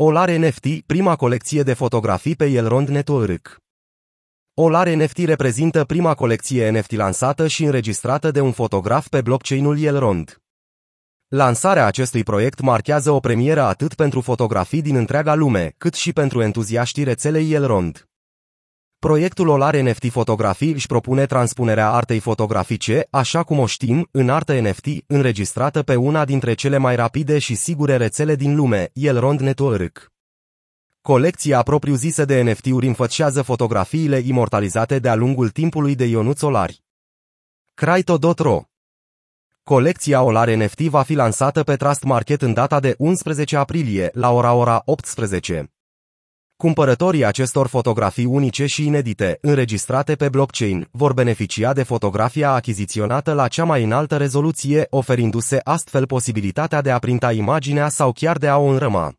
Olar NFT, prima colecție de fotografii pe Elrond Network. Olar NFT reprezintă prima colecție NFT lansată și înregistrată de un fotograf pe blockchain-ul Elrond. Lansarea acestui proiect marchează o premieră atât pentru fotografii din întreaga lume, cât și pentru entuziaștii rețelei Elrond. Proiectul Olar NFT Fotografii își propune transpunerea artei fotografice, așa cum o știm, în artă NFT, înregistrată pe una dintre cele mai rapide și sigure rețele din lume, Elrond Network. Colecția propriu-zisă de NFT-uri înfățează fotografiile imortalizate de-a lungul timpului de Ionuț Olari. Crypto.ro Colecția Olar NFT va fi lansată pe Trust Market în data de 11 aprilie, la ora ora 18. Cumpărătorii acestor fotografii unice și inedite, înregistrate pe blockchain, vor beneficia de fotografia achiziționată la cea mai înaltă rezoluție, oferindu-se astfel posibilitatea de a printa imaginea sau chiar de a o înrăma.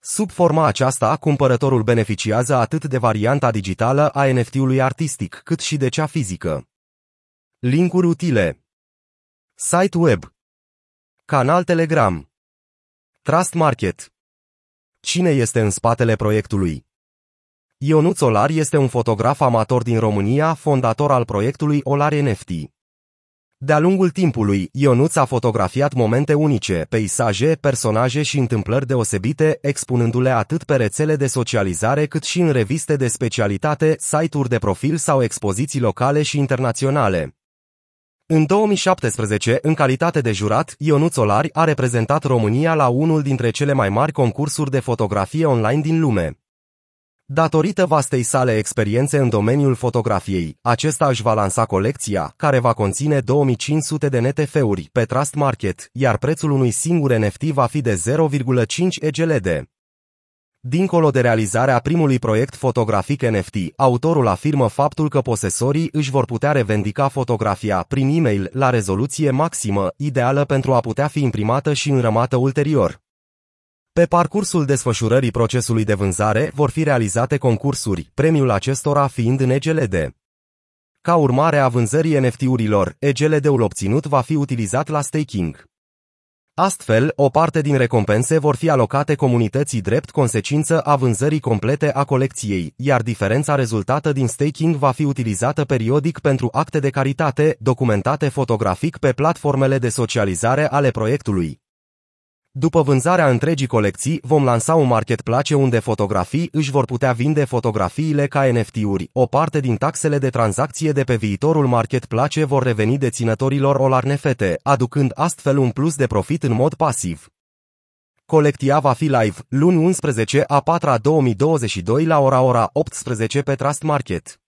Sub forma aceasta, cumpărătorul beneficiază atât de varianta digitală a NFT-ului artistic, cât și de cea fizică. Linkuri utile Site web Canal Telegram Trust Market Cine este în spatele proiectului? Ionuț Olar este un fotograf amator din România, fondator al proiectului Olar NFT. De-a lungul timpului, Ionuț a fotografiat momente unice, peisaje, personaje și întâmplări deosebite, expunându-le atât pe rețele de socializare cât și în reviste de specialitate, site-uri de profil sau expoziții locale și internaționale. În 2017, în calitate de jurat, Ionuț Olari a reprezentat România la unul dintre cele mai mari concursuri de fotografie online din lume. Datorită vastei sale experiențe în domeniul fotografiei, acesta își va lansa colecția, care va conține 2500 de NTF-uri pe Trust Market, iar prețul unui singur NFT va fi de 0,5 EGLD. Dincolo de realizarea primului proiect fotografic NFT, autorul afirmă faptul că posesorii își vor putea revendica fotografia prin e-mail la rezoluție maximă, ideală pentru a putea fi imprimată și înrămată ulterior. Pe parcursul desfășurării procesului de vânzare vor fi realizate concursuri, premiul acestora fiind în EGLD. Ca urmare a vânzării NFT-urilor, EGLD-ul obținut va fi utilizat la staking. Astfel, o parte din recompense vor fi alocate comunității drept consecință a vânzării complete a colecției, iar diferența rezultată din staking va fi utilizată periodic pentru acte de caritate, documentate fotografic pe platformele de socializare ale proiectului. După vânzarea întregii colecții, vom lansa un marketplace unde fotografii își vor putea vinde fotografiile ca NFT-uri. O parte din taxele de tranzacție de pe viitorul marketplace vor reveni deținătorilor Olarnefete, aducând astfel un plus de profit în mod pasiv. Colectia va fi live luni 11 a 4 a 2022 la ora ora 18 pe Trust Market.